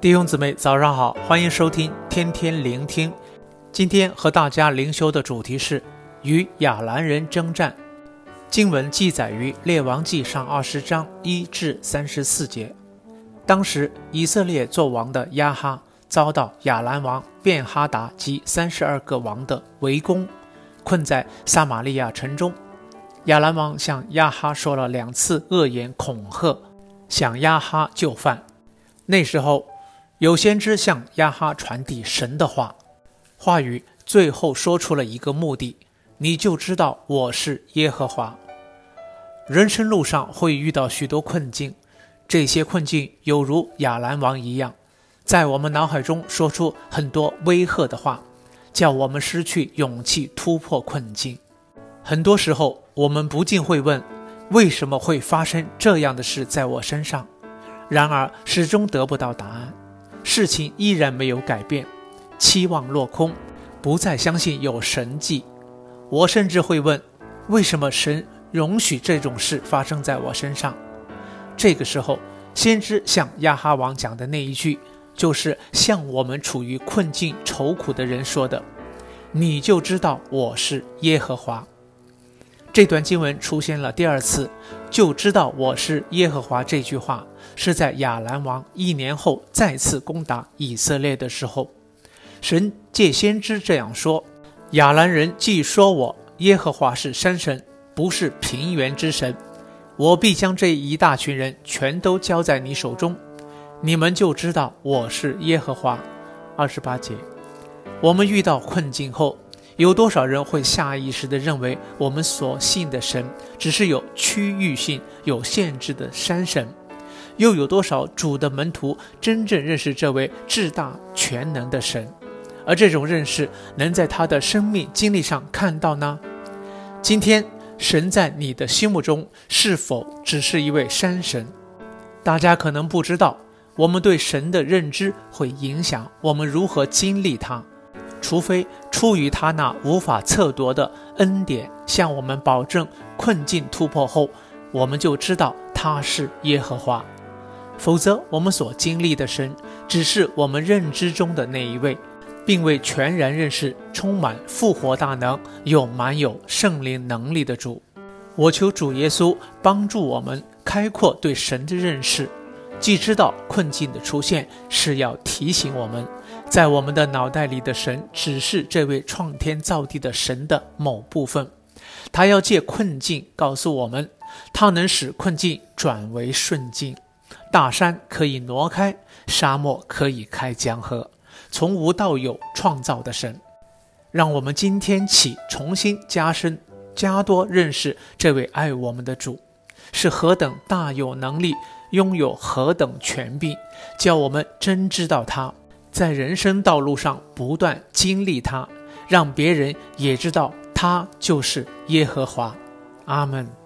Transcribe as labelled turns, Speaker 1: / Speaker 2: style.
Speaker 1: 弟兄姊妹，早上好，欢迎收听天天聆听。今天和大家灵修的主题是与亚兰人征战。经文记载于列王记上二十章一至三十四节。当时以色列作王的亚哈遭到亚兰王便哈达及三十二个王的围攻，困在撒玛利亚城中。亚兰王向亚哈说了两次恶言恐吓，想亚哈就范。那时候。有先知向亚哈传递神的话，话语最后说出了一个目的，你就知道我是耶和华。人生路上会遇到许多困境，这些困境有如亚兰王一样，在我们脑海中说出很多威吓的话，叫我们失去勇气突破困境。很多时候，我们不禁会问：为什么会发生这样的事在我身上？然而始终得不到答案。事情依然没有改变，期望落空，不再相信有神迹。我甚至会问：为什么神容许这种事发生在我身上？这个时候，先知向亚哈王讲的那一句，就是向我们处于困境、愁苦的人说的：“你就知道我是耶和华。”这段经文出现了第二次，就知道我是耶和华这句话。是在亚兰王一年后再次攻打以色列的时候，神借先知这样说：“亚兰人既说我耶和华是山神，不是平原之神，我必将这一大群人全都交在你手中，你们就知道我是耶和华。”二十八节，我们遇到困境后，有多少人会下意识地认为我们所信的神只是有区域性、有限制的山神？又有多少主的门徒真正认识这位至大全能的神？而这种认识能在他的生命经历上看到呢？今天，神在你的心目中是否只是一位山神？大家可能不知道，我们对神的认知会影响我们如何经历他。除非出于他那无法测度的恩典，向我们保证困境突破后，我们就知道他是耶和华。否则，我们所经历的神只是我们认知中的那一位，并未全然认识充满复活大能又满有圣灵能力的主。我求主耶稣帮助我们开阔对神的认识，既知道困境的出现是要提醒我们，在我们的脑袋里的神只是这位创天造地的神的某部分，他要借困境告诉我们，他能使困境转为顺境。大山可以挪开，沙漠可以开江河，从无到有创造的神，让我们今天起重新加深、加多认识这位爱我们的主，是何等大有能力，拥有何等权柄，叫我们真知道他，在人生道路上不断经历它，让别人也知道他就是耶和华。阿门。